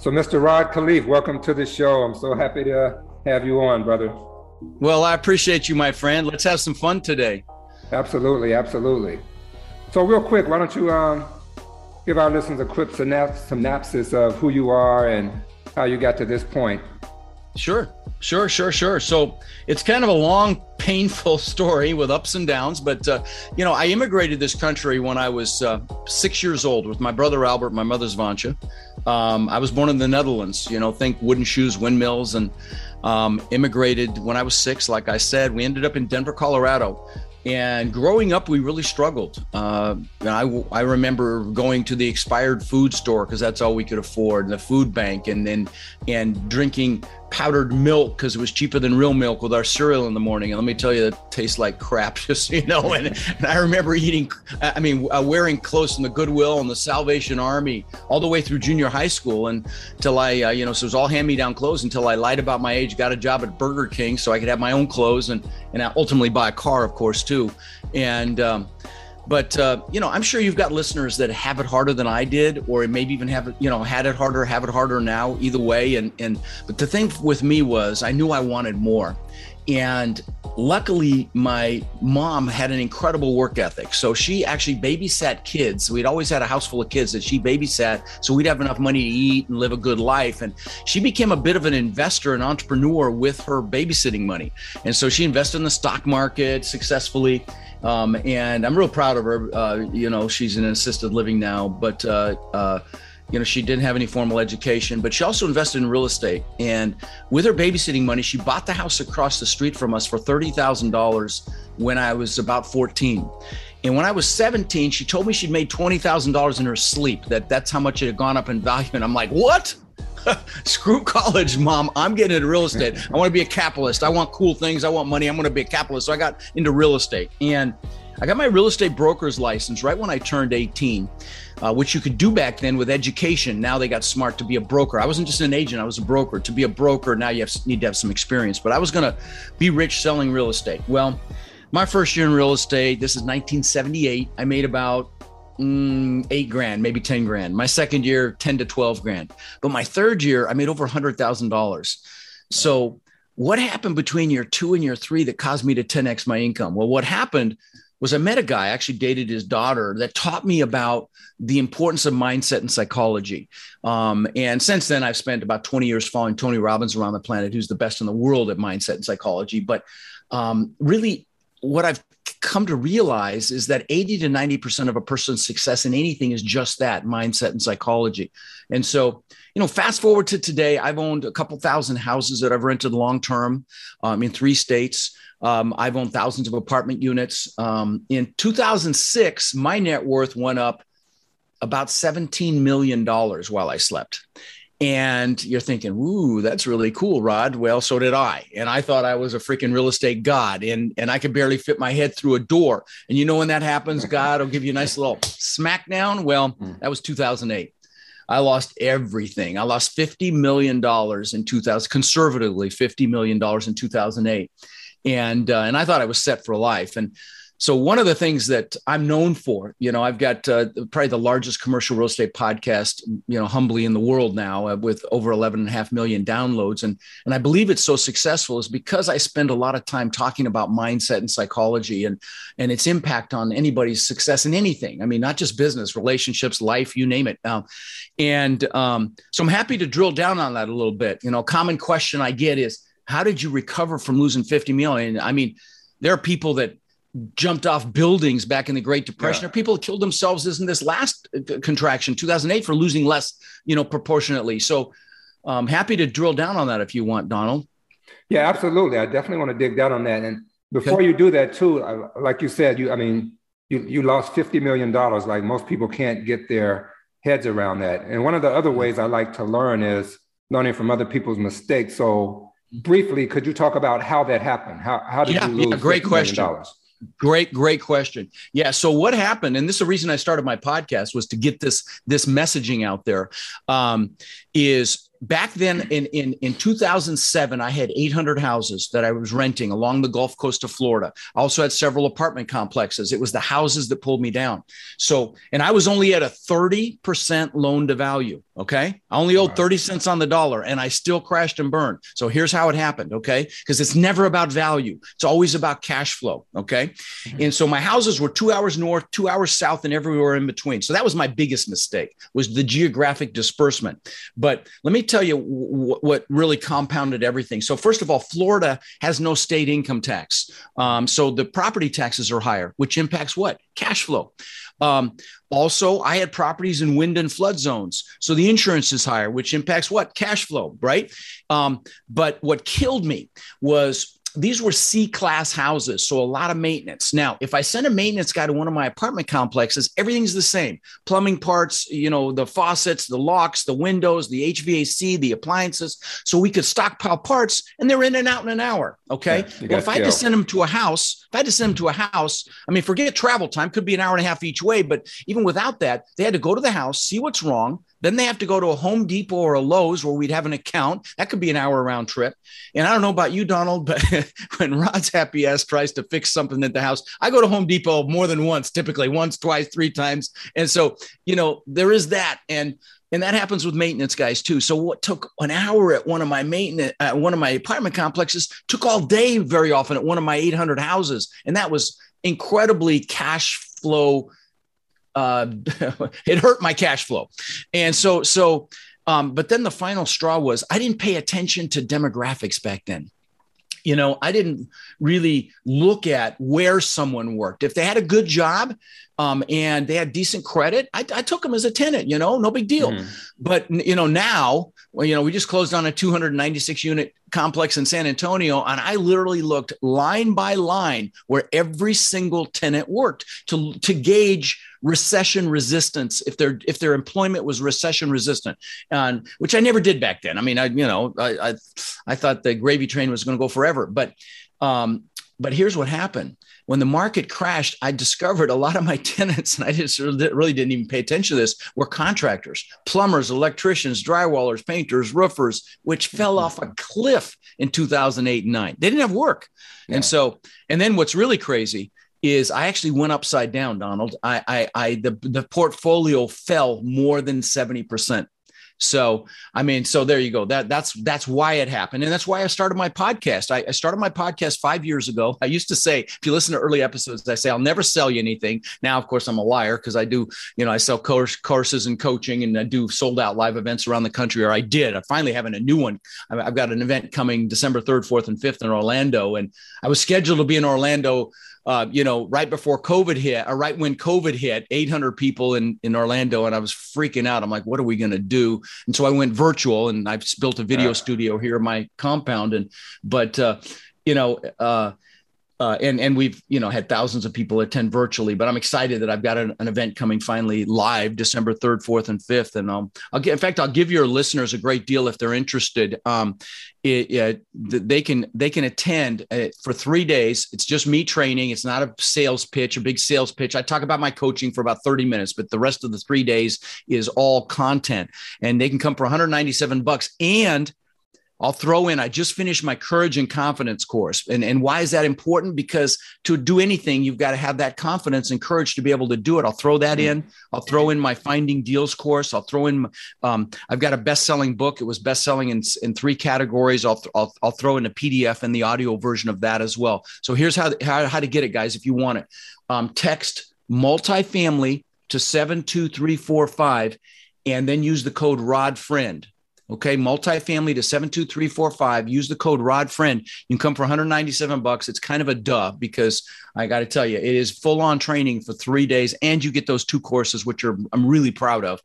So, Mr. Rod Khleif, welcome to the show. I'm so happy to have you on, brother. Well, I appreciate you, my friend. Let's have some fun today. Absolutely, absolutely. So, real quick, why don't you um, give our listeners a quick synopsis of who you are and how you got to this point? Sure, sure, sure, sure. So it's kind of a long, painful story with ups and downs. But, uh, you know, I immigrated this country when I was uh, six years old with my brother Albert, my mother's Vansha. Um, I was born in the Netherlands, you know, think wooden shoes, windmills, and um, immigrated when I was six. Like I said, we ended up in Denver, Colorado. And growing up, we really struggled. Uh, I, I remember going to the expired food store because that's all we could afford, and the food bank, and then and drinking powdered milk because it was cheaper than real milk with our cereal in the morning. And let me tell you, it tastes like crap, just you know. And, and I remember eating, I mean, uh, wearing clothes from the Goodwill and the Salvation Army all the way through junior high school and until I, uh, you know, so it was all hand-me-down clothes until I lied about my age, got a job at Burger King so I could have my own clothes and and ultimately buy a car, of course, too. And um, but uh, you know, I'm sure you've got listeners that have it harder than I did, or maybe even have you know, had it harder, have it harder now. Either way, and and but the thing with me was I knew I wanted more, and luckily my mom had an incredible work ethic. So she actually babysat kids. We'd always had a house full of kids that she babysat so we'd have enough money to eat and live a good life. And she became a bit of an investor an entrepreneur with her babysitting money. And so she invested in the stock market successfully. Um, and I'm real proud of her. Uh, you know, she's in assisted living now, but uh, uh, you know, she didn't have any formal education, but she also invested in real estate. And with her babysitting money, she bought the house across the street from us for thirty thousand dollars when I was about 14. And when I was 17, she told me she'd made $20,000 in her sleep, that that's how much it had gone up in value. And I'm like, what? Screw college, mom. I'm getting into real estate. I want to be a capitalist. I want cool things. I want money. I'm going to be a capitalist. So I got into real estate. And I got my real estate broker's license right when I turned 18, uh, which you could do back then with education. Now they got smart to be a broker. I wasn't just an agent, I was a broker. To be a broker, now you have, need to have some experience. But I was going to be rich selling real estate. Well, my first year in real estate, this is 1978, I made about mm, eight grand, maybe 10 grand. My second year, 10 to 12 grand. But my third year, I made over $100,000. So, what happened between year two and year three that caused me to 10x my income? Well, what happened was I met a guy, I actually dated his daughter, that taught me about the importance of mindset and psychology. Um, and since then, I've spent about 20 years following Tony Robbins around the planet, who's the best in the world at mindset and psychology. But um, really, what I've come to realize is that 80 to 90% of a person's success in anything is just that mindset and psychology. And so, you know, fast forward to today, I've owned a couple thousand houses that I've rented long term um, in three states. Um, I've owned thousands of apartment units. Um, in 2006, my net worth went up about $17 million while I slept. And you're thinking, ooh, that's really cool, Rod. Well, so did I. And I thought I was a freaking real estate god and, and I could barely fit my head through a door. And you know, when that happens, God will give you a nice little smackdown. Well, hmm. that was 2008. I lost everything. I lost $50 million in 2000, conservatively $50 million in 2008. And, uh, and I thought I was set for life. And so one of the things that I'm known for, you know, I've got uh, probably the largest commercial real estate podcast, you know, humbly in the world now uh, with over 11 and a half million downloads. And, and I believe it's so successful is because I spend a lot of time talking about mindset and psychology and, and its impact on anybody's success in anything. I mean, not just business, relationships, life, you name it. Um, and um, so I'm happy to drill down on that a little bit. You know, common question I get is, how did you recover from losing 50 million? I mean, there are people that jumped off buildings back in the Great Depression, yeah. or people killed themselves Isn't this last uh, contraction, 2008, for losing less, you know, proportionately. So, I'm um, happy to drill down on that if you want, Donald. Yeah, absolutely. I definitely want to dig down on that. And before you do that, too, like you said, you, I mean, you you lost 50 million dollars. Like most people can't get their heads around that. And one of the other ways I like to learn is learning from other people's mistakes. So briefly, could you talk about how that happened? How how did yeah, you lose? Yeah, great question. Dollars? Great, great question. Yeah. So what happened, and this is the reason I started my podcast was to get this this messaging out there. Um, is back then in, in, in 2007, I had 800 houses that I was renting along the Gulf Coast of Florida. I also had several apartment complexes. It was the houses that pulled me down. So, and I was only at a 30% loan to value. Okay. I only owed 30 cents on the dollar and I still crashed and burned. So here's how it happened. Okay. Because it's never about value, it's always about cash flow. Okay. Mm-hmm. And so my houses were two hours north, two hours south, and everywhere in between. So that was my biggest mistake was the geographic disbursement. But let me tell you w- what really compounded everything. So first of all, Florida has no state income tax. Um, so the property taxes are higher, which impacts what? Cash flow. Um, also, I had properties in wind and flood zones. So the insurance is higher, which impacts what? Cash flow, right? Um, but what killed me was these were C class houses, so a lot of maintenance. Now, if I send a maintenance guy to one of my apartment complexes, everything's the same plumbing parts, you know, the faucets, the locks, the windows, the HVAC, the appliances. So we could stockpile parts and they're in and out in an hour. Okay. Yeah, well, if I had to send them to a house, if I had to send them to a house, I mean, forget travel time, could be an hour and a half each way. But even without that, they had to go to the house, see what's wrong, then they have to go to a Home Depot or a Lowe's where we'd have an account. That could be an hour round trip. And I don't know about you, Donald, but when Rod's happy ass tries to fix something at the house, I go to Home Depot more than once, typically once, twice, three times. And so, you know, there is that. And and that happens with maintenance guys too. So what took an hour at one of my maintenance, one of my apartment complexes, took all day very often at one of my 800 houses, and that was incredibly cash flow uh, it hurt my cash flow. And so, so, um, but then the final straw was I didn't pay attention to demographics back then. You know, I didn't really look at where someone worked. If they had a good job um, and they had decent credit, I, I, took them as a tenant, you know, no big deal. Mm. But, you know, now, well, you know, we just closed on a 296 unit complex in San Antonio, and I literally looked line by line where every single tenant worked to, to gauge recession resistance if their if their employment was recession resistant. And which i never did back then. I mean i you know i i, I thought the gravy train was going to go forever but um but here's what happened when the market crashed, I discovered a lot of my tenants, and I just really didn't even pay attention to this, were contractors, plumbers, electricians, drywallers, painters, roofers, which fell mm-hmm. off a cliff in 2008 and 9. They didn't have work. Yeah. And so, and then what's really crazy is I actually went upside down, Donald. I, I, I the, the portfolio fell more than 70%. So, I mean, so there you go. That that's that's why it happened, and that's why I started my podcast. I, I, started my podcast five years ago. I used to say, if you listen to early episodes, I say I'll never sell you anything. Now, of course, I'm a liar because I do. You know, I sell course, courses and coaching, and I do sold out live events around the country. Or I did. I'm finally having a new one. I've got an event coming December third, fourth, and fifth in Orlando, and I was scheduled to be in Orlando uh, you know, right before COVID hit, or right when COVID hit, 800 people in, in Orlando, and I was freaking out. I'm like, what are we going to do? And so I went virtual, and I've built a video studio here in my compound. And but uh, you know, uh, uh, and and we've you know had thousands of people attend virtually. But I'm excited that I've got an, an event coming finally live December third, fourth, and fifth. And um, I'll get in fact I'll give your listeners a great deal if they're interested. Um, it, it, they can they can attend uh, for three days. It's just me training. It's not a sales pitch, a big sales pitch. I talk about my coaching for about 30 minutes, but the rest of the three days is all content. And they can come for 197 bucks and I'll throw in, I just finished my courage and confidence course. And, and why is that important? Because to do anything, you've got to have that confidence and courage to be able to do it. I'll throw that mm-hmm. in. I'll throw in my finding deals course. I'll throw in, um, I've got a best selling book. It was best selling in, in three categories. I'll, I'll, I'll throw in a PDF and the audio version of that as well. So here's how, how, how to get it, guys, if you want it. Um, text multifamily to 72345 and then use the code ROD friend Okay, multifamily to 72345. Use the code Rod Friend. You can come for 197 bucks. It's kind of a duh because I got to tell you, it is full on training for three days, and you get those two courses, which are I'm really proud of.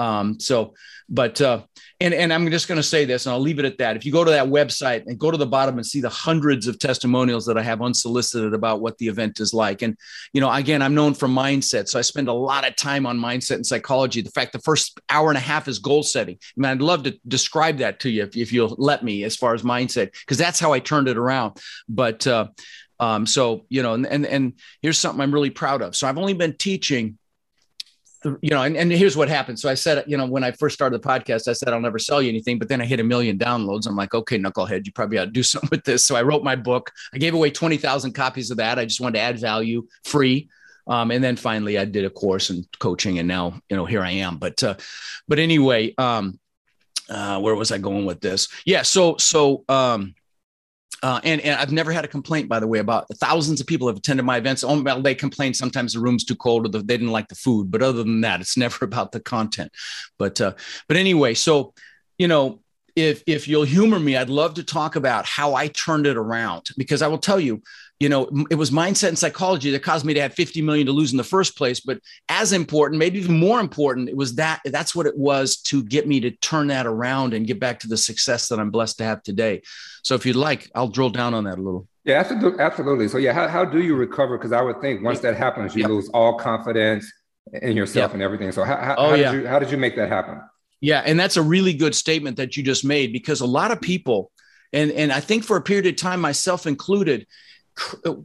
Um, so, but uh, and and I'm just going to say this, and I'll leave it at that. If you go to that website and go to the bottom and see the hundreds of testimonials that I have unsolicited about what the event is like, and you know, again, I'm known for mindset, so I spend a lot of time on mindset and psychology. The fact the first hour and a half is goal setting. I mean, I'd love to describe that to you if, if you'll let me, as far as mindset, because that's how I turned it around. But uh, um, so you know, and, and and here's something I'm really proud of. So I've only been teaching you know, and, and here's what happened. So I said, you know, when I first started the podcast, I said, I'll never sell you anything. But then I hit a million downloads. I'm like, okay, knucklehead, you probably ought to do something with this. So I wrote my book. I gave away 20,000 copies of that. I just wanted to add value free. Um, and then finally I did a course in coaching and now, you know, here I am. But, uh, but anyway, um, uh, where was I going with this? Yeah. So, so, um, uh, and, and I've never had a complaint, by the way, about thousands of people have attended my events. Oh, well, they complain sometimes the room's too cold or the, they didn't like the food. But other than that, it's never about the content. But uh, but anyway, so you know, if if you'll humor me, I'd love to talk about how I turned it around because I will tell you, you know, it was mindset and psychology that caused me to have 50 million to lose in the first place. But as important, maybe even more important, it was that that's what it was to get me to turn that around and get back to the success that I'm blessed to have today. So if you'd like, I'll drill down on that a little. Yeah, absolutely. So yeah, how, how do you recover? Because I would think once that happens, you yep. lose all confidence in yourself yep. and everything. So how, how, oh, how yeah. did you how did you make that happen? Yeah, and that's a really good statement that you just made because a lot of people, and and I think for a period of time, myself included,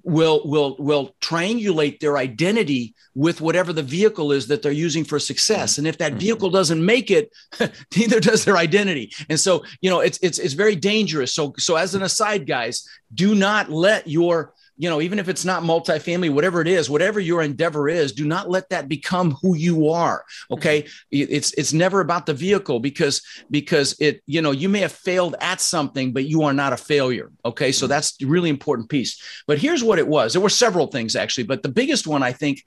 will will will triangulate their identity with whatever the vehicle is that they're using for success. And if that mm-hmm. vehicle doesn't make it neither does their identity. And so you know it's it's it's very dangerous. So so as an aside guys do not let your you know, even if it's not multifamily, whatever it is, whatever your endeavor is, do not let that become who you are. Okay. Mm-hmm. It's it's never about the vehicle because because it, you know, you may have failed at something, but you are not a failure. Okay. So mm-hmm. that's really important piece. But here's what it was. There were several things actually, but the biggest one I think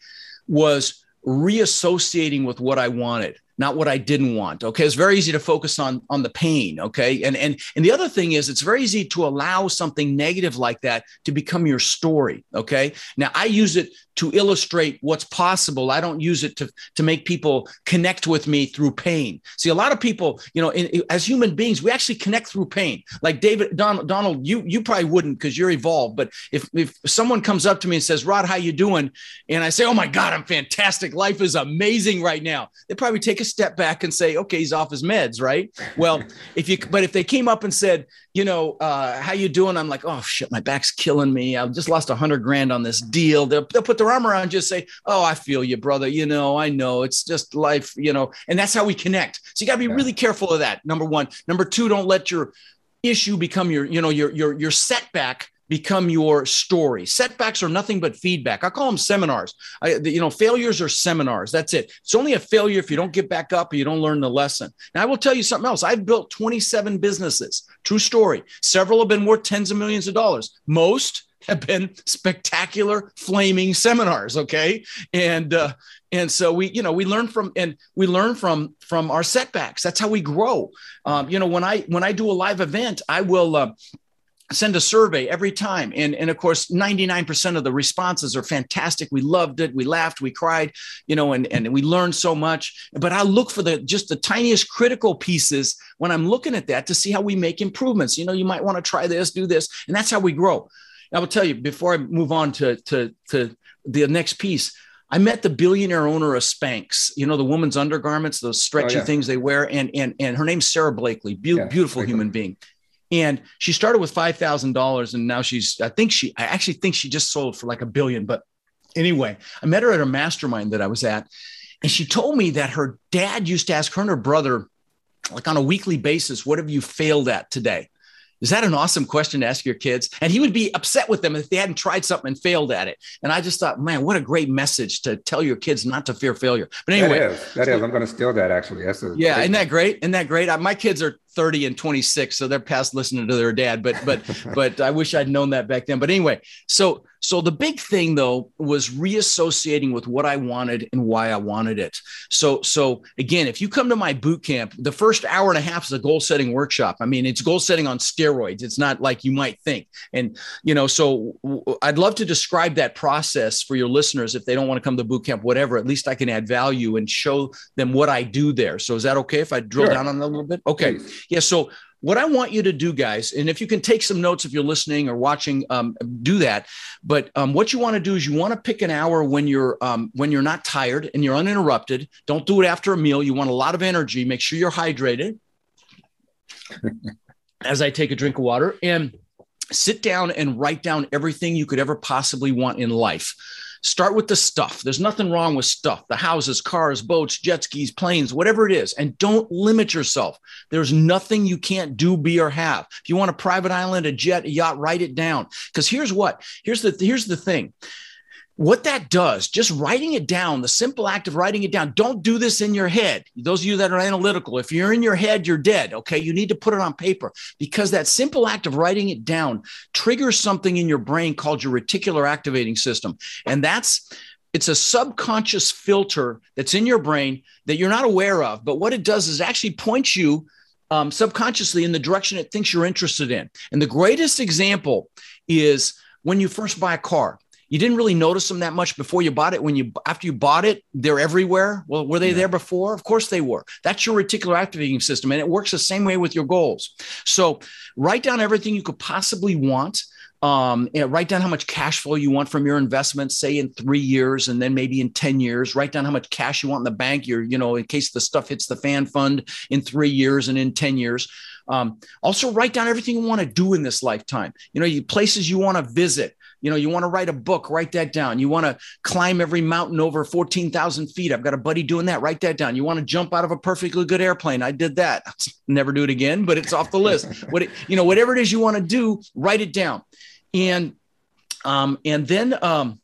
was reassociating with what I wanted not what I didn't want. Okay. It's very easy to focus on, on the pain. Okay. And, and, and the other thing is it's very easy to allow something negative like that to become your story. Okay. Now I use it to illustrate what's possible. I don't use it to, to make people connect with me through pain. See, a lot of people, you know, in, in, as human beings, we actually connect through pain. Like David, Don, Donald, you you probably wouldn't because you're evolved. But if if someone comes up to me and says, "Rod, how you doing?" and I say, "Oh my God, I'm fantastic. Life is amazing right now," they probably take a step back and say, "Okay, he's off his meds, right?" Well, if you but if they came up and said, you know, uh, how you doing? I'm like, oh shit, my back's killing me. I've just lost a hundred grand on this deal. They'll, they'll put their arm around and just say, oh, I feel you, brother. You know, I know it's just life, you know, and that's how we connect. So you got to be yeah. really careful of that. Number one. Number two, don't let your issue become your, you know, your, your, your setback become your story. Setbacks are nothing but feedback. I call them seminars. I, you know, failures are seminars. That's it. It's only a failure if you don't get back up and you don't learn the lesson. Now, I will tell you something else. I've built 27 businesses. True story. Several have been worth tens of millions of dollars. Most have been spectacular flaming seminars okay and uh, and so we you know we learn from and we learn from from our setbacks that's how we grow um, you know when i when i do a live event i will uh, send a survey every time. And and of course 99% of the responses are fantastic. We loved it. We laughed. We cried you know and and we learned so much. But i look for the just the tiniest critical pieces when i'm looking at that to see how we make improvements. You know you might want to try this do this and that's how we grow. I will tell you before i move on to to to the next piece I met the billionaire owner of Spanx, you know, the woman's undergarments, those oh, stretchy oh, yeah. things they wear. And, and, and her name's Sara Blakely, be- yeah, beautiful human being. And she started with five thousand dollars, and now she's I think she I actually think she just sold for like a billion. But anyway, I met her at a mastermind that I was at, and she told me that her dad used to ask her and her brother, like on a weekly basis, "What have you failed at today?" Is that an awesome question to ask your kids? And he would be upset with them if they hadn't tried something and failed at it. And I just thought, man, what a great message to tell your kids not to fear failure. But anyway, that is. That is. I'm going to steal that actually. That's a yeah. Isn't that great? Isn't that great? I, my kids are 30 and 26 so they're past listening to their dad but but but i wish i'd known that back then. But anyway so so the big thing though was reassociating with what i wanted and why i wanted it. So so again if you come to my boot camp the first hour and a half is a goal setting workshop. I mean it's goal setting on steroids. It's not like you might think. And you know so i'd love to describe that process for your listeners if they don't want to come to boot camp whatever. At least i can add value and show them what i do there. So is that okay if i drill sure. down on that a little bit? Okay. Please. Yeah. So what I want you to do, guys, and if you can take some notes if you're listening or watching, um, do that. But um, what you want to do is you want to pick an hour when you're um, when you're not tired and you're uninterrupted. Don't do it after a meal. You want a lot of energy. Make sure you're hydrated. As I take a drink of water and sit down and write down everything you could ever possibly want in life Start with the stuff. There's nothing wrong with stuff the houses, cars, boats, jet skis, planes, whatever it is. And don't limit yourself. There's nothing you can't do, be, or have. If you want a private island, a jet, a yacht, write it down. Because here's what here's the here's the thing what that does, just writing it down, the simple act of writing it down, don't do this in your head. Those of you that are analytical, if you're in your head, you're dead. Okay. You need to put it on paper because that simple act of writing it down triggers something in your brain called your reticular activating system. And that's, it's a subconscious filter that's in your brain that you're not aware of. But what it does is actually points you um, subconsciously in the direction it thinks you're interested in. And the greatest example is when you first buy a car you didn't really notice them that much before you bought it. When you after you bought it, they're everywhere. Well, were they yeah. there before? Of course they were. That's your reticular activating system, and it works the same way with your goals. So write down everything you could possibly want. Um, write down how much cash flow you want from your investment, say in three years, and then maybe in 10 years. Write down how much cash you want in the bank, you're, you know, in case the stuff hits the fan fund in three years and in 10 years. Um, also, write down everything you want to do in this lifetime. You know, you, places you want to visit, you know, you want to write a book, write that down. You want to climb every mountain over 14,000 feet. I've got a buddy doing that. Write that down. You want to jump out of a perfectly good airplane. I did that. Never do it again, but it's off the list. what it, you know, whatever it is you want to do, write it down. And um, and then um,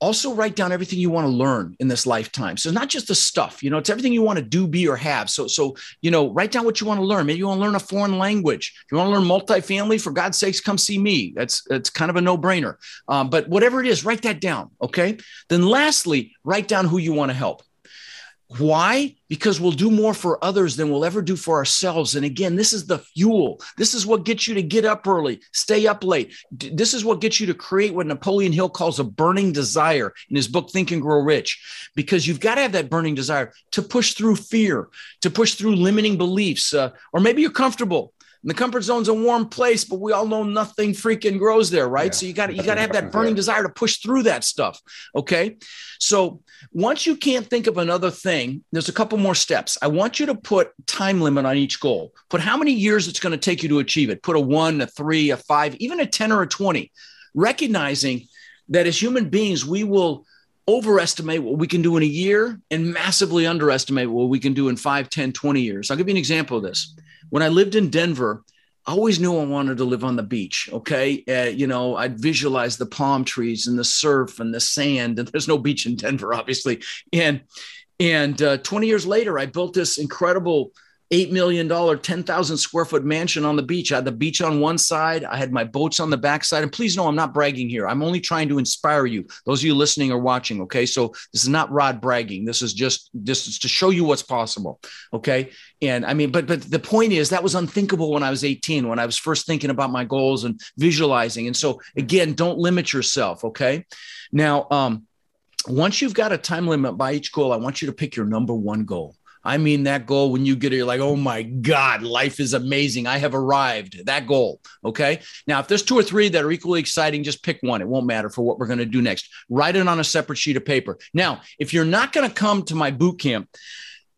also write down everything you want to learn in this lifetime. So not just the stuff you know it's everything you want to do be or have. So so you know write down what you want to learn. Maybe you want to learn a foreign language. If you want to learn multifamily for god's sakes come see me. That's that's kind of a no-brainer. Um, but whatever it is write that down okay? Then lastly write down who you want to help why? Because we'll do more for others than we'll ever do for ourselves. And again, this is the fuel. This is what gets you to get up early, stay up late. This is what gets you to create what Napoleon Hill calls a burning desire in his book, Think and Grow Rich, because you've got to have that burning desire to push through fear, to push through limiting beliefs, uh, or maybe you're comfortable and the comfort zone's a warm place, but we all know nothing freaking grows there, right? Yeah. So you got you got to have that burning desire to push through that stuff. Okay. So once you can't think of another thing, there's a couple more steps. I want you to put time limit on each goal. Put how many years it's going to take you to achieve it. Put a one, a three, a five, even a 10 or a 20, recognizing that as human beings, we will overestimate what we can do in a year and massively underestimate what we can do in 5 10 20 years i'll give you an example of this when I lived in Denver, I always knew I wanted to live on the beach. Okay. Uh, you know, I'd visualize the palm trees and the surf and the sand. And there's no beach in Denver, obviously. And, and uh, 20 years later, I built this incredible $8 million, 10,000 square foot mansion on the beach. I had the beach on one side. I had my boats on the backside. And please know I'm not bragging here. I'm only trying to inspire you. Those of you listening or watching. Okay. So this is not Rod bragging. This is just, this is to show you what's possible. Okay. And I mean, but, but the point is that was unthinkable when I was 18, when I was first thinking about my goals and visualizing. And so again, don't limit yourself. Okay. Now, um, once you've got a time limit by each goal, I want you to pick your number one goal. I mean, that goal, when you get it, you're like, oh my God, life is amazing. I have arrived. That goal. Okay. Now, if there's two or three that are equally exciting, just pick one. It won't matter for what we're going to do next. Write it on a separate sheet of paper. Now, if you're not going to come to my boot camp,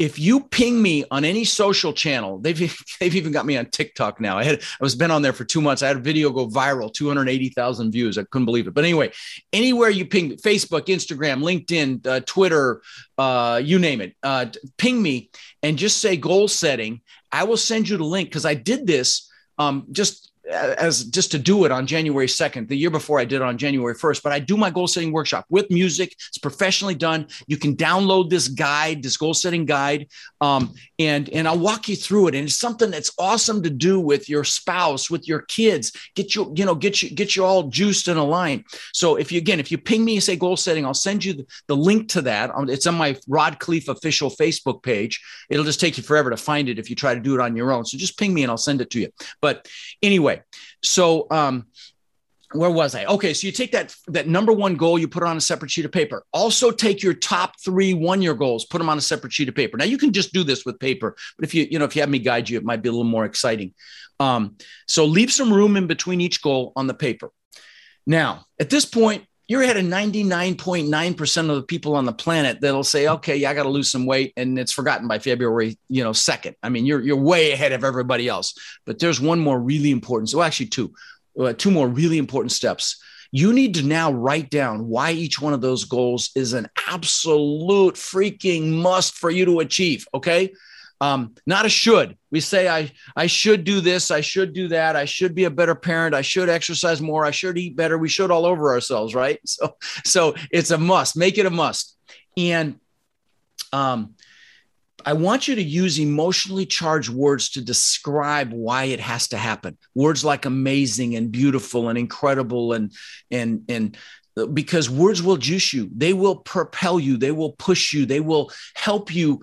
if you ping me on any social channel, they've they've even got me on TikTok now. I had I was been on there for two months. I had a video go viral, two hundred eighty thousand views. I couldn't believe it. But anyway, anywhere you ping Facebook, Instagram, LinkedIn, uh, Twitter, uh, you name it, uh, ping me and just say goal setting. I will send you the link because I did this um, just as just to do it on January 2nd. The year before I did it on January 1st, but I do my goal setting workshop with music. It's professionally done. You can download this guide, this goal setting guide, um, and and I'll walk you through it. And it's something that's awesome to do with your spouse, with your kids. Get you you know get you get you all juiced and aligned. So if you again if you ping me and say goal setting, I'll send you the, the link to that. Um, it's on my Rod Khleif official Facebook page. It'll just take you forever to find it if you try to do it on your own. So just ping me and I'll send it to you. But anyway so um, where was I? Okay, so you take that that number one goal, you put it on a separate sheet of paper. Also take your top three one year goals, put them on a separate sheet of paper. Now you can just do this with paper, but if you you know if you have me guide you, it might be a little more exciting. Um, so leave some room in between each goal on the paper. Now at this point, you're ahead of 99.9% of the people on the planet that'll say, okay, yeah, I got to lose some weight. And it's forgotten by February, you know, second. I mean, you're, you're way ahead of everybody else, but there's one more really important. So actually two, uh, two more really important steps. You need to now write down why each one of those goals is an absolute freaking must for you to achieve. Okay. Um, not a should. We say I I should do this, I should do that, I should be a better parent, I should exercise more, I should eat better. We should all over ourselves, right? So so it's a must. Make it a must. And um, I want you to use emotionally charged words to describe why it has to happen. Words like amazing and beautiful and incredible and and and because words will juice you. They will propel you. They will push you. They will help you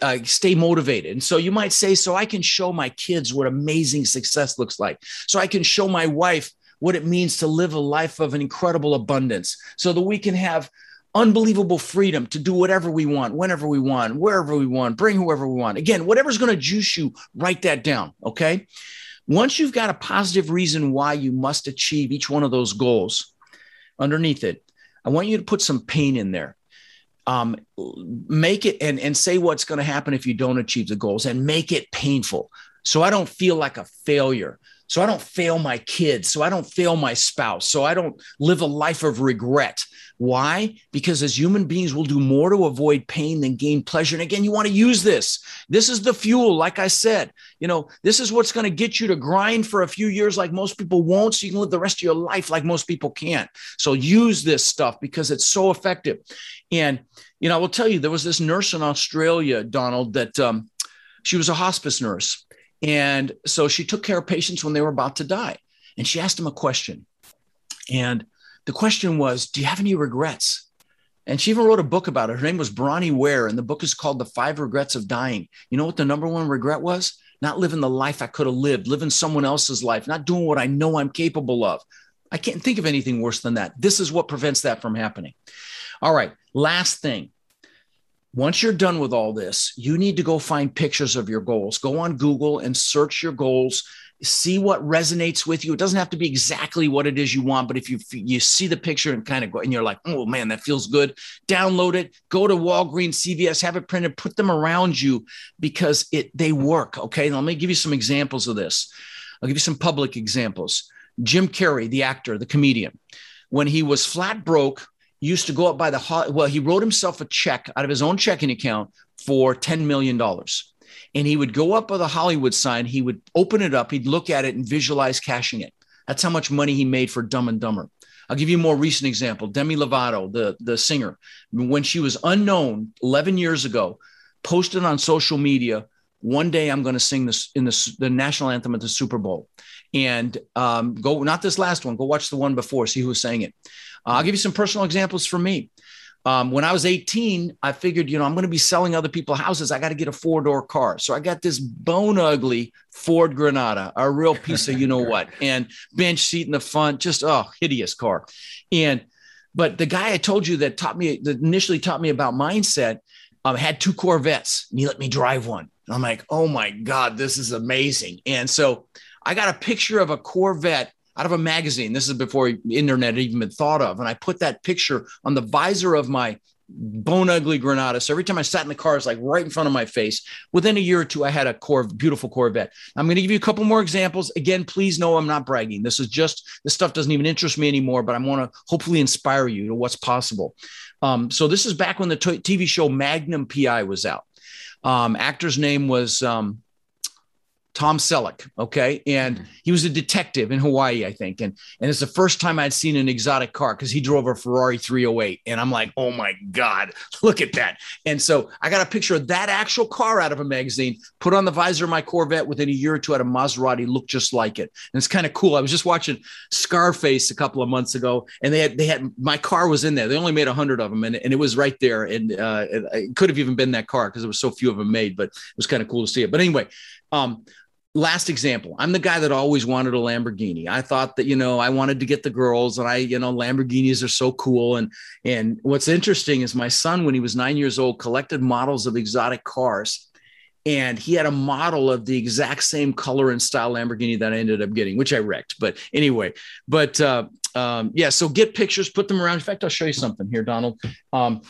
uh, stay motivated. And so you might say so i can show my kids what amazing success looks like. So i can show my wife what it means to live a life of an incredible abundance. So that we can have unbelievable freedom to do whatever we want whenever we want wherever we want bring whoever we want. Again whatever's going to juice you write that down okay? Once you've got a positive reason why you must achieve each one of those goals underneath it, I want you to put some pain in there. Um, make it and, and say what's going to happen if you don't achieve the goals and make it painful. So I don't feel like a failure. So I don't fail my kids. So I don't fail my spouse. So I don't live a life of regret. Why? Because as human beings, we'll do more to avoid pain than gain pleasure. And again, you want to use this. This is the fuel. Like I said, you know, this is what's going to get you to grind for a few years like most people won't. So you can live the rest of your life like most people can't. So use this stuff because it's so effective. And, you know, I will tell you, there was this nurse in Australia, Donald, that um, she was a hospice nurse. And so she took care of patients when they were about to die. And she asked them a question. And the question was, Do you have any regrets? And she even wrote a book about it. Her name was Bronnie Ware, and the book is called The Five Regrets of Dying. You know what the number one regret was? Not living the life I could have lived, living someone else's life, not doing what I know I'm capable of. I can't think of anything worse than that. This is what prevents that from happening. All right, last thing. Once you're done with all this, you need to go find pictures of your goals. Go on Google and search your goals see what resonates with you. It doesn't have to be exactly what it is you want, but if you you see the picture and kind of go and you're like, oh man, that feels good, download it, go to Walgreens, CVS, have it printed, put them around you because it they work. Okay, now, let me give you some examples of this. I'll give you some public examples. Jim Carrey, the actor, the comedian, when he was flat broke, used to go up by the well, he wrote himself a check out of his own checking account for $10 million and he would go up with a Hollywood sign. He would open it up. He'd look at it and visualize cashing it. That's how much money he made for Dumb and Dumber. I'll give you a more recent example. Demi Lovato, the, the singer, when she was unknown 11 years ago, posted on social media, one day I'm going to sing this in the, the national anthem at the Super Bowl. And um, go, not this last one, go watch the one before, see who sang it. Uh, I'll give you some personal examples for me. Um, when I was 18, I figured, you know, I'm going to be selling other people houses. I got to get a four door car. So I got this bone ugly Ford Granada, a real piece of you know what, and bench seat in the front, just oh, hideous car. And but the guy I told you that taught me that initially taught me about mindset um, had two Corvettes, and he let me drive one. And I'm like, oh my god, this is amazing. And so I got a picture of a Corvette out of a magazine. This is before internet even been thought of. And I put that picture on the visor of my bone ugly Granada. So every time I sat in the car, it's like right in front of my face. Within a year or two, I had a core beautiful Corvette. I'm going to give you a couple more examples. Again, please know I'm not bragging. This is just this stuff doesn't even interest me anymore, but I want to hopefully inspire you to what's possible. Um, so this is back when the t- TV show Magnum PI was out. Um, actor's name was um, Tom Selleck. Okay. And mm-hmm. he was a detective in Hawaii, I think. And, and it's the first time I'd seen an exotic car because he drove a Ferrari 308. And I'm like, oh my God, look at that. And so I got a picture of that actual car out of a magazine, put on the visor of my Corvette within a year or two at a Maserati, looked just like it. And it's kind of cool. I was just watching Scarface a couple of months ago and they had, they had, my car was in there. They only made a hundred of them and, and it was right there. And uh, it, it could have even been that car because there was so few of them made, but it was kind of cool to see it. But anyway, um, last example i'm the guy that always wanted a lamborghini. I thought that you know i wanted to get the girls and i you know lamborghinis are so cool. And and what's interesting is my son when he was nine years old collected models of exotic cars. And he had a model of the exact same color and style lamborghini that i ended up getting which i wrecked. But anyway but uh, um, yeah so get pictures put them around. In fact i'll show you something here donald. Um,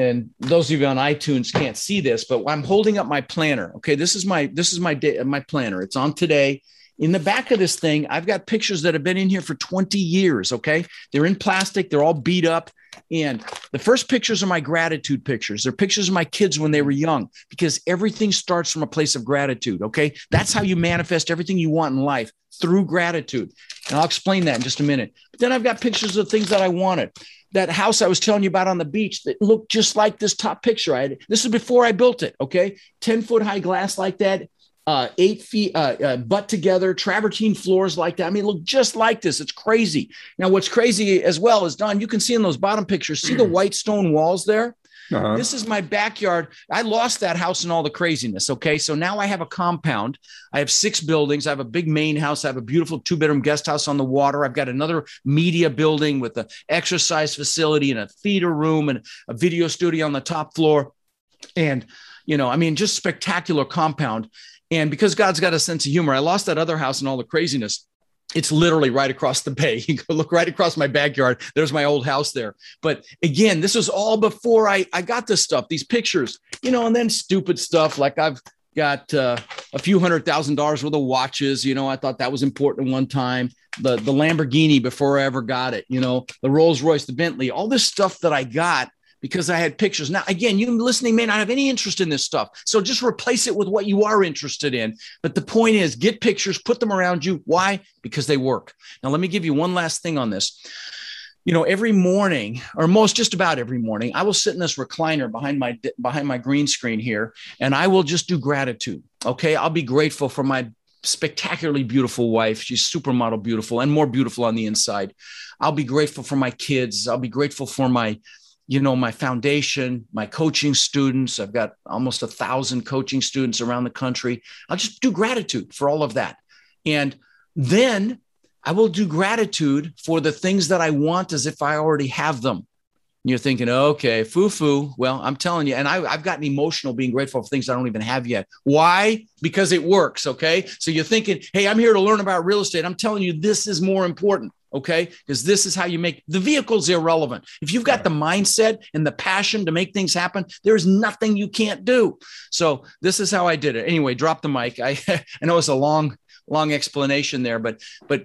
and those of you on iTunes can't see this, but I'm holding up my planner. Okay, this is my this is my day, my planner. It's on today. in the back of this thing, I've got pictures that have been in here for 20 years. Okay. They're in plastic, they're all beat up. And the first pictures are my gratitude pictures. They're pictures of my kids when they were young because everything starts from a place of gratitude. Okay. That's how you manifest everything you want in life through gratitude. And I'll explain that in just a minute. But then I've got pictures of things that I wanted. That house I was telling you about on the beach that looked just like this top picture. I had, this is before I built it. Okay. 10 foot high glass like that uh, eight feet uh, uh, butt together, travertine floors like that. I mean, look just like this. It's crazy. Now, what's crazy as well is Don, you can see in those bottom pictures, see the white stone walls there? Uh-huh. This is my backyard. I lost that house and all the craziness. Okay. So now I have a compound. I have six buildings. I have a big main house. I have a beautiful two bedroom guest house on the water. I've got another media building with an exercise facility and a theater room and a video studio on the top floor. And, you know, I mean, just spectacular compound. And because God's got a sense of humor, I lost that other house and all the craziness. It's literally right across the bay. You go look right across my backyard. There's my old house there. But again, this was all before I, I got this stuff, these pictures, you know, and then stupid stuff like I've got uh, a few hundred thousand dollars worth of watches. You know, I thought that was important one time. The the Lamborghini before I ever got it. You know, the Rolls Royce, the Bentley, all this stuff that I got because I had pictures. Now, again, you listening may not have any interest in this stuff. So just replace it with what you are interested in. But the point is, get pictures, put them around you. Why? Because they work. Now, let me give you one last thing on this. You know, every morning, or most just about every morning, I will sit in this recliner behind my behind my green screen here, and I will just do gratitude. Okay, I'll be grateful for my spectacularly beautiful wife. She's supermodel beautiful and more beautiful on the inside. I'll be grateful for my kids. I'll be grateful for my you know my foundation my coaching students i've got almost a thousand coaching students around the country. I'll just do gratitude for all of that. And then i will do gratitude for the things that i want as if i already have them you're thinking, okay, foo foo. Well, I'm telling you, and I, have gotten emotional being grateful for things I don't even have yet. Why? Because it works. Okay. So you're thinking, hey, I'm here to learn about real estate. I'm telling you, this is more important. Okay. Because this is how you make the vehicle's irrelevant. If you've got the mindset and the passion to make things happen, there's nothing you can't do. So this is how I did it. Anyway, drop the mic. I, I know it's a long, long explanation there, but but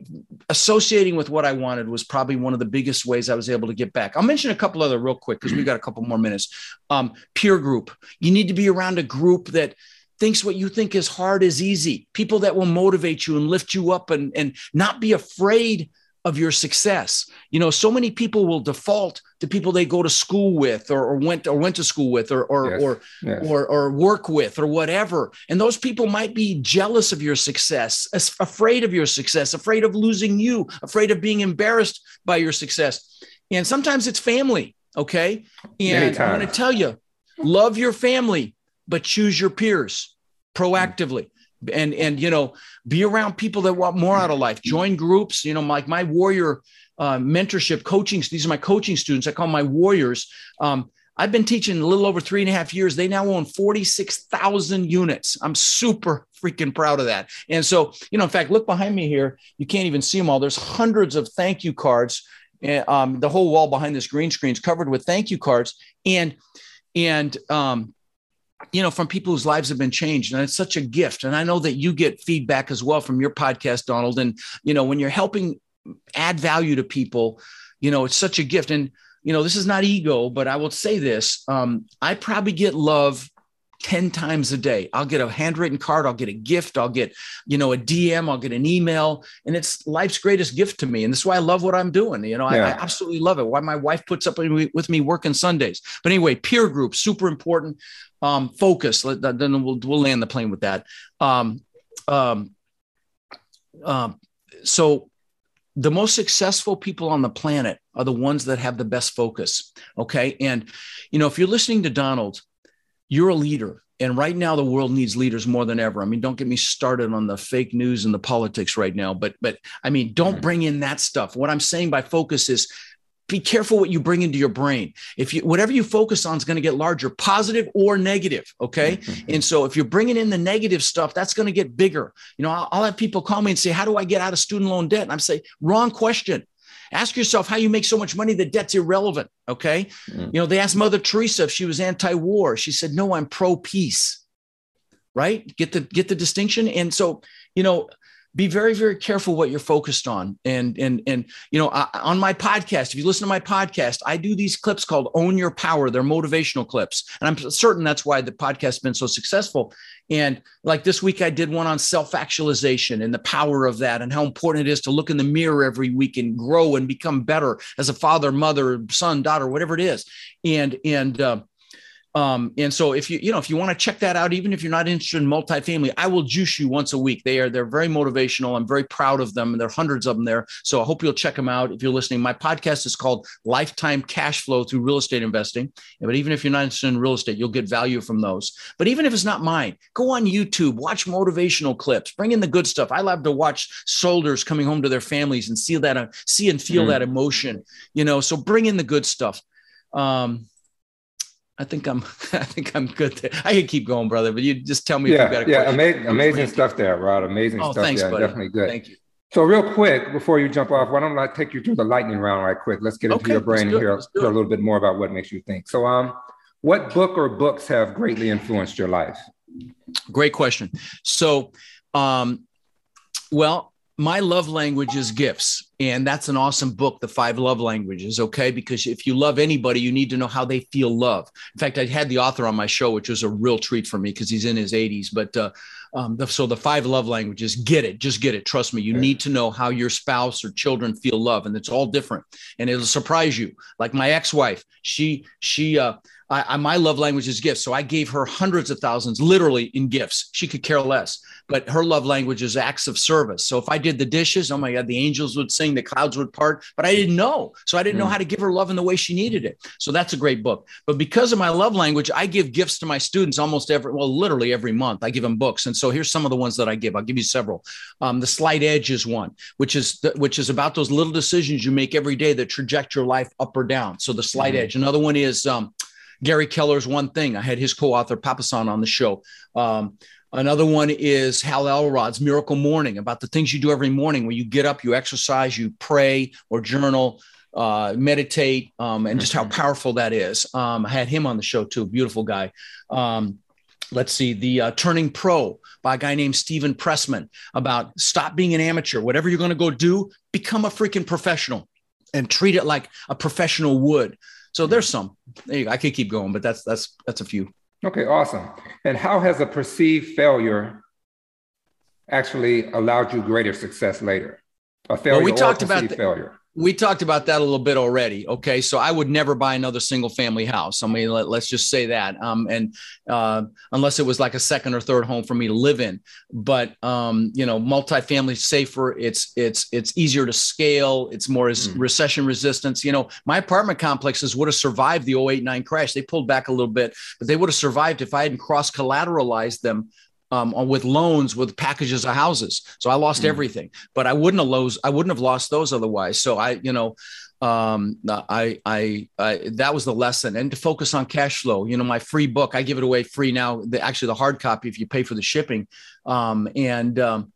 associating with what I wanted was probably one of the biggest ways I was able to get back. I'll mention a couple other real quick because we've got a couple more minutes. Um, peer group. You need to be around a group that thinks what you think is hard is easy. People that will motivate you and lift you up and and not be afraid of your success. You know, so many people will default to people they go to school with or, or went or went to school with or or yes. Or, yes. or or work with or whatever. And those people might be jealous of your success, afraid of your success, afraid of losing you, afraid of being embarrassed by your success. And sometimes it's family, okay? And Anytime. I'm going to tell you, love your family, but choose your peers proactively and and you know be around people that want more out of life. Join groups you know like my warrior uh, mentorship coaching these are my coaching students i call my warriors. Um, i've been teaching a little over three and a half years. They now own 46000 units. I'm super freaking proud of that. And so you know in fact look behind me here. You can't even see them all. There's hundreds of thank you cards and um, the whole wall behind this green screen is covered with thank you cards. And and um, you know, from people whose lives have been changed. And it's such a gift. And I know that you get feedback as well from your podcast, Donald. And, you know, when you're helping add value to people, you know, it's such a gift. And, you know, this is not ego, but I will say this um, I probably get love 10 times a day. I'll get a handwritten card, I'll get a gift, I'll get, you know, a DM, I'll get an email, and it's life's greatest gift to me. And this is why I love what I'm doing. You know, yeah. I, I, absolutely love it. Why my wife puts up with me working Sundays. But anyway, peer group, super important. Um, focus. Then we'll, we'll land the plane with that. Um, um, um, so the most successful people on the planet are the ones that have the best focus. Okay. And, you know, if you're listening to Donald, you're a leader. And right now, the world needs leaders more than ever. I mean, don't get me started on the fake news and the politics right now, but but I mean, don't mm-hmm. bring in that stuff. What I'm saying by focus is be careful what you bring into your brain. If you whatever you focus on is going to get larger, positive or negative. Okay, mm-hmm. and so if you're bringing in the negative stuff, that's going to get bigger. You know, I'll, I'll, have people call me and say, "How do I get out of student loan debt?" And I'm say, "Wrong question. Ask yourself how you make so much money that debt's irrelevant. Okay. Mm. You know, they asked Mother Teresa if she was anti-war. She said, no, I'm pro-peace. Right. Get the get the distinction. And so, you know, be very very careful what you're focused on. And and and you know I, on my podcast if you listen to my podcast i do these clips called own your power. They're motivational clips. And i'm certain that's why the podcast has been so successful. And like this week i did one on self-actualization and the power of that and how important it is to look in the mirror every week and grow and become better as a father mother son daughter whatever it is. And and uh, um, and so if you, you know, if you want to check that out, even if you're not interested in multifamily, I will juice you once a week. They are, they're very motivational. I'm very proud of them and there are hundreds of them there. So I hope you'll check them out. If you're listening, my podcast is called lifetime cash flow through real estate investing. But even if you're not interested in real estate, you'll get value from those. But even if it's not mine, go on YouTube, watch motivational clips, bring in the good stuff. I love to watch soldiers coming home to their families and see that, uh, see and feel mm. that emotion, you know, so bring in the good stuff. Um, I think I'm I think I'm good there. I could keep going, brother, but you just tell me yeah, if you've got a question. yeah, amazing, amazing stuff there, Rod. Amazing oh, stuff. Thanks, yeah, buddy. definitely good. Thank you. So real quick, before you jump off, why don't I take you through the lightning round right quick? Let's get into okay, your brain and hear, hear a little bit more about what makes you think. So um what book or books have greatly influenced your life? Great question. So um well, my love language is gifts. And that's an awesome book, The Five Love Languages. Okay. Because if you love anybody, you need to know how they feel love. In fact, I had the author on my show, which was a real treat for me because he's in his 80s. But uh, um, the, so the five love languages, get it, just get it. Trust me, you need to know how your spouse or children feel love, and it's all different, and it'll surprise you. Like my ex-wife, she she uh, I, I, my love language is gifts. So I gave her hundreds of thousands, literally in gifts. She could care less, but her love language is acts of service. So if I did the dishes, oh my God, the angels would sing, the clouds would part, but I didn't know. So I didn't mm. know how to give her love in the way she needed it. So that's a great book. But because of my love language, I give gifts to my students almost every, well, literally every month. I give them books. And so here's some of the ones that I give. I'll give you several. Um, the Slight Edge is one, which is, the, which is about those little decisions you make every day that traject your life up or down. So the Slight mm. Edge. Another one is, um, Gary Keller's One Thing. I had his co-author Papasan on the show. Um, another one is Hal Elrod's Miracle Morning about the things you do every morning when you get up, you exercise, you pray or journal. Uh, meditate um, and just how mm-hmm. powerful that is. Um, I had him on the show too, beautiful guy. Um, let's see, the uh, Turning Pro by a guy named Stephen Pressman about stop being an amateur. Whatever you're going to go do, become a freaking professional and treat it like a professional would. So hmm. there's some. There you go. I could keep going, but that's that's that's a few. Okay, awesome. And how has a perceived failure actually allowed you greater success later? A failure well, we talked about the, failure we talked about that a little bit already. Okay, so I would never buy another single family house. I mean, let, us just say that. Um, and uh, unless it was like a second or third home for me to live in, but um, you know, multifamily safer. It's it's it's easier to scale. It's more mm. recession resistance. You know, my apartment complexes would have survived the 08 crash. They pulled back a little bit, but they would have survived if I hadn't cross collateralized them um, with loans with packages of houses. So I lost mm. everything, but I wouldn't have lost. I wouldn't have lost those otherwise. So I, you know, um, I, I, I, that was the lesson and to focus on cash flow, you know, my free book, I give it away free now, the, actually the hard copy, if you pay for the shipping. Um, and, um,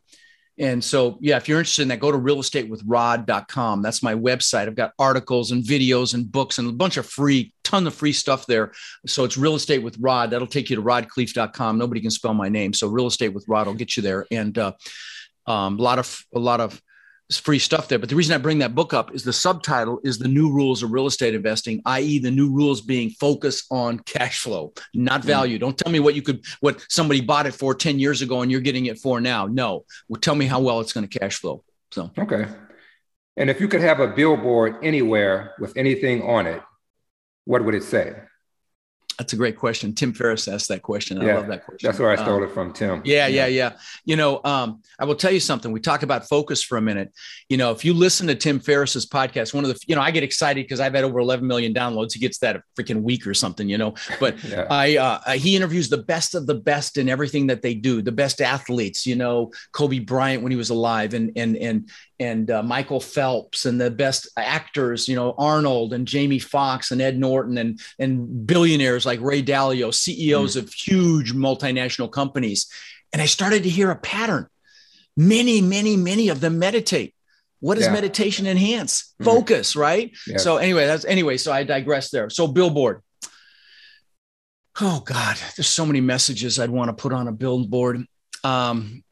and so, yeah, if you're interested in that, go to realestatewithrod.com. That's my website. I've got articles and videos and books and a bunch of free, ton of free stuff there. So it's real estate with Rod. That'll take you to rodkhleif.com. Nobody can spell my name. So real estate with Rod will get you there. And uh, um, a lot of, a lot of, free stuff there. But the reason I bring that book up is the subtitle is the new rules of real estate investing, i.e., the new rules being focus on cash flow, not hmm. value. Mm. Don't tell me what you could, what somebody bought it for 10 years ago and you're getting it for now. No, well, tell me how well it's going to cash flow. So, okay. And if you could have a billboard anywhere with anything on it, what would it say? That's a great question. Tim Ferriss asked that question. Yeah, I love that question. That's where I stole um, it from, Tim. Yeah, yeah, yeah. You know, um, I will tell you something. We talk about focus for a minute. You know, if you listen to Tim Ferriss's podcast, one of the, you know, I get excited because I've had over 11 million downloads. He gets that a freaking week or something, you know. But yeah. I, uh, he interviews the best of the best in everything that they do, the best athletes. You know, Kobe Bryant when he was alive, and and and and uh, Michael Phelps and the best actors, you know, Arnold and Jamie Foxx and Ed Norton and and billionaires like Ray Dalio, CEOs mm. of huge multinational companies. And I started to hear a pattern. Many, many, many of them meditate. What does yeah. meditation enhance? Mm. Focus, right? Yeah. So anyway, that's anyway. So I digress there. So billboard. Oh God, there's so many messages I'd want to put on a billboard. Um,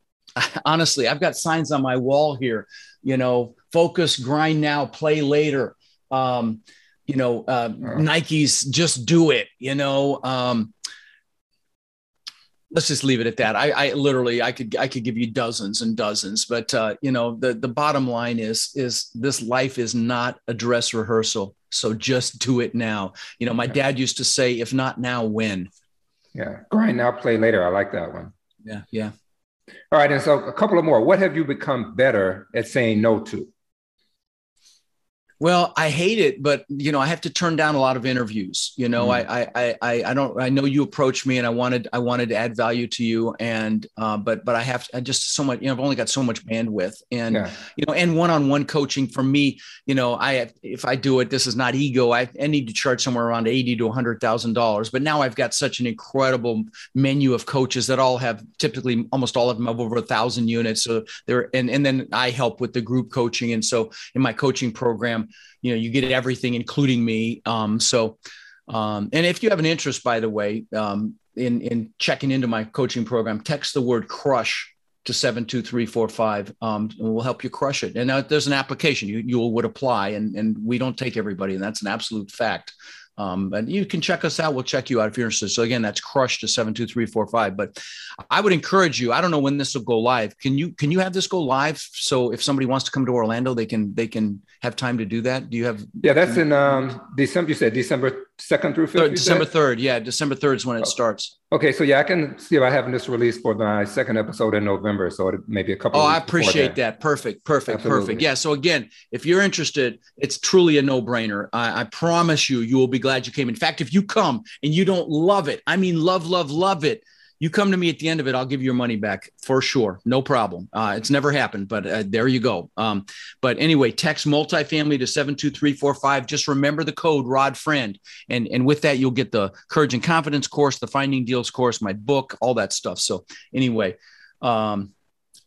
honestly, I've got signs on my wall here. You know, focus, grind now, play later. Um, you know, uh, Nike's just do it. You know, um, let's just leave it at that. I, I, literally, I could, I could give you dozens and dozens, but uh, you know, the the bottom line is, is this life is not a dress rehearsal. So just do it now. You know, my dad used to say, if not now, when? Yeah, grind now, play later. I like that one. Yeah, yeah. All right, and so a couple of more. What have you become better at saying no to? Well, I hate it, but you know, I have to turn down a lot of interviews. You know, mm. I, I, I, I don't. I know you approached me, and I wanted, I wanted to add value to you, and uh, but, but I have I just so much. You know, I've only got so much bandwidth, and yeah. you know, and one-on-one coaching for me. You know, I if I do it, this is not ego. I, I need to charge somewhere around eighty to hundred thousand dollars. But now I've got such an incredible menu of coaches that all have typically almost all of them have over a thousand units. So they're and and then I help with the group coaching, and so in my coaching program you know you get everything including me. Um, so um, and if you have an interest by the way um, in in checking into my coaching program text the word crush to 72345 um, and we'll help you crush it. And now there's an application. You, you would apply and, and we don't take everybody and that's an absolute fact um, and you can check us out. We'll check you out if you're interested. So again, that's crush to seven two three four five. But I would encourage you. I don't know when this will go live. Can you can you have this go live? So if somebody wants to come to Orlando, they can they can have time to do that. Do you have? Yeah, that's in um, December. You said December second through fifth. December third. Yeah, December third is when it oh. starts. Okay, so yeah, I can see if I have this released for my second episode in November. So maybe a couple. Oh, I appreciate that. Perfect, perfect, Absolutely. perfect. Yeah. So again, if you're interested, it's truly a no-brainer. I, I promise you, you will be glad you came. In fact, if you come and you don't love it, I mean, love, love, love it you come to me at the end of it, I'll give you your money back for sure. No problem. Uh, it's never happened, but uh, there you go. Um, but anyway, text multifamily to 72345. Just remember the code Rod Friend. And, and with that, you'll get the Courage and Confidence course, the Finding Deals course, my book, all that stuff. So anyway, um,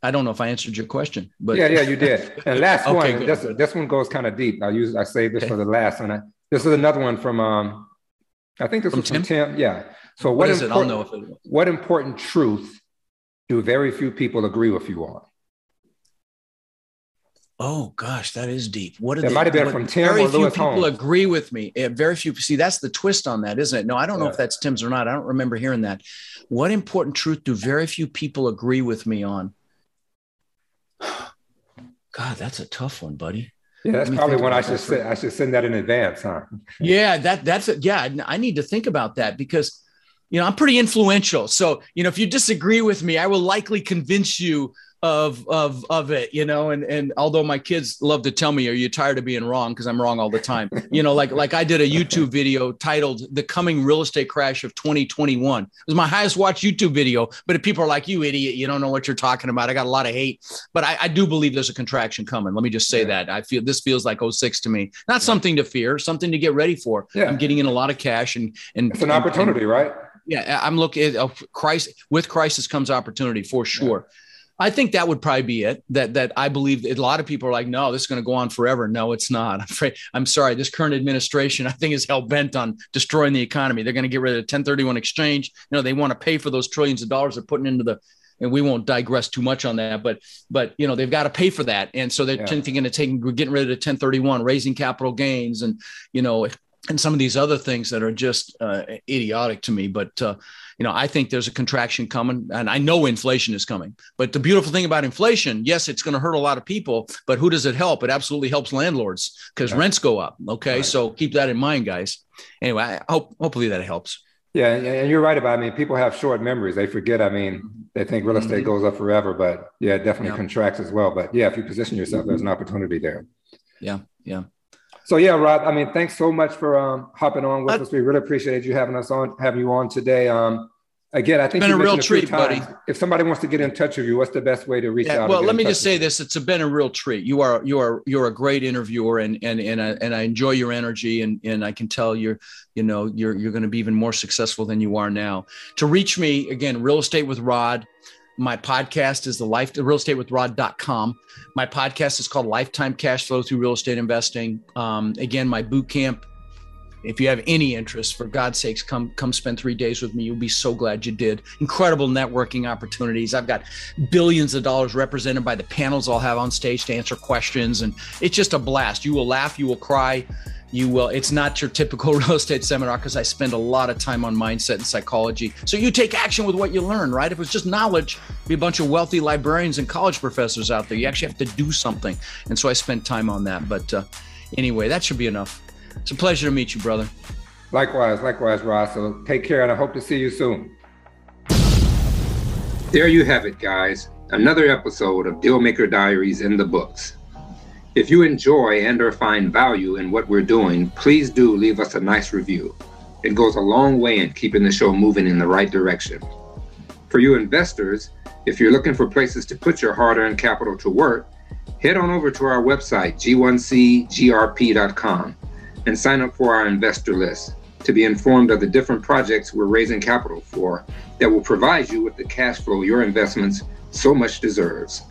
I don't know if I answered your question, but yeah, yeah, you did. And last okay, one, this, this one goes kind of deep. I use I save this okay. for the last one. I, this is another one from um, I think this from was Tim? from Tim. Yeah. So what, what is it? I'll know if it. What important truth do very few people agree with you on? Oh gosh, that is deep. What it might have been from Tim very or few people Holmes. agree with me. Eh, very few. See, that's the twist on that, isn't it? No, I don't know if that's Tim's or not. I don't remember hearing that. What important truth do very few people agree with me on? God, that's a tough one, buddy. Yeah, that's probably one I should send, I should send that in advance, huh? Yeah, that that's a, yeah. I need to think about that because you know, I'm pretty influential. So, you know, if you disagree with me, I will likely convince you of of of it you know and and although my kids love to tell me are you tired of being wrong? Because i'm wrong all the time. You know like like i did a youtube video titled the coming real estate crash of 2021 it was my highest watched youtube video but if people are like you idiot you don't know what you're talking about i got a lot of hate. But i, I do believe there's a contraction coming. Let me just say yeah. that. I feel this feels like 06 to me. Not yeah. something to fear something to get ready for. Yeah. i'm getting in a lot of cash and and it's an opportunity and, right yeah i'm looking at crisis with crisis comes opportunity for sure yeah. I think that would probably be it. That that I believe a lot of people are like, no, this is going to go on forever. No, it's not. I'm afraid. I'm sorry. This current administration, I think, is hell bent on destroying the economy. They're going to get rid of the 1031 exchange. You know, they want to pay for those trillions of dollars they're putting into the. And we won't digress too much on that, but but you know they've got to pay for that, and so they're yeah. thinking of taking, we're getting rid of the 1031, raising capital gains, and you know, and some of these other things that are just uh, idiotic to me. But uh, you know, I think there's a contraction coming and I know inflation is coming. But the beautiful thing about inflation, yes, it's going to hurt a lot of people, but who does it help? It absolutely helps landlords because rents go up. Okay. Right. So keep that in mind, guys. Anyway, I hope, hopefully that helps. Yeah. And you're right about, I mean, people have short memories. They forget, I mean, they think real estate mm-hmm. goes up forever, but yeah, it definitely yeah. contracts as well. But yeah, if you position yourself, there's an opportunity there. Yeah. Yeah. So yeah, Rod. I mean, thanks so much for um, hopping on with us. We really appreciate you having us on, having you on today. Um, again, I think it's been a real treat, buddy. If somebody wants to get in touch with you, what's the best way to reach yeah, out? Well, let me just say this: it's been a real treat. You are you are you're a great interviewer, and and and I, and I enjoy your energy, and and I can tell you're you know you're you're going to be even more successful than you are now. To reach me again, real estate with Rod. My podcast is the life the real estate with rod.com. My podcast is called Lifetime Cash Flow Through Real Estate Investing. Um, again, my boot camp if you have any interest, for God's sakes, come come spend three days with me. You'll be so glad you did. Incredible networking opportunities. I've got billions of dollars represented by the panels I'll have on stage to answer questions, and it's just a blast. You will laugh, you will cry, you will. It's not your typical real estate seminar because I spend a lot of time on mindset and psychology. So you take action with what you learn, right? If it's just knowledge, be a bunch of wealthy librarians and college professors out there. You actually have to do something, and so I spend time on that. But uh, anyway, that should be enough. It's a pleasure to meet you, brother. Likewise, likewise, Ross. So take care, and I hope to see you soon. There you have it, guys. Another episode of Dealmaker Diaries in the books. If you enjoy and or find value in what we're doing, please do leave us a nice review. It goes a long way in keeping the show moving in the right direction. For you investors, if you're looking for places to put your hard-earned capital to work, head on over to our website, g1cgrp.com and sign up for our investor list to be informed of the different projects we're raising capital for that will provide you with the cash flow your investments so much deserves.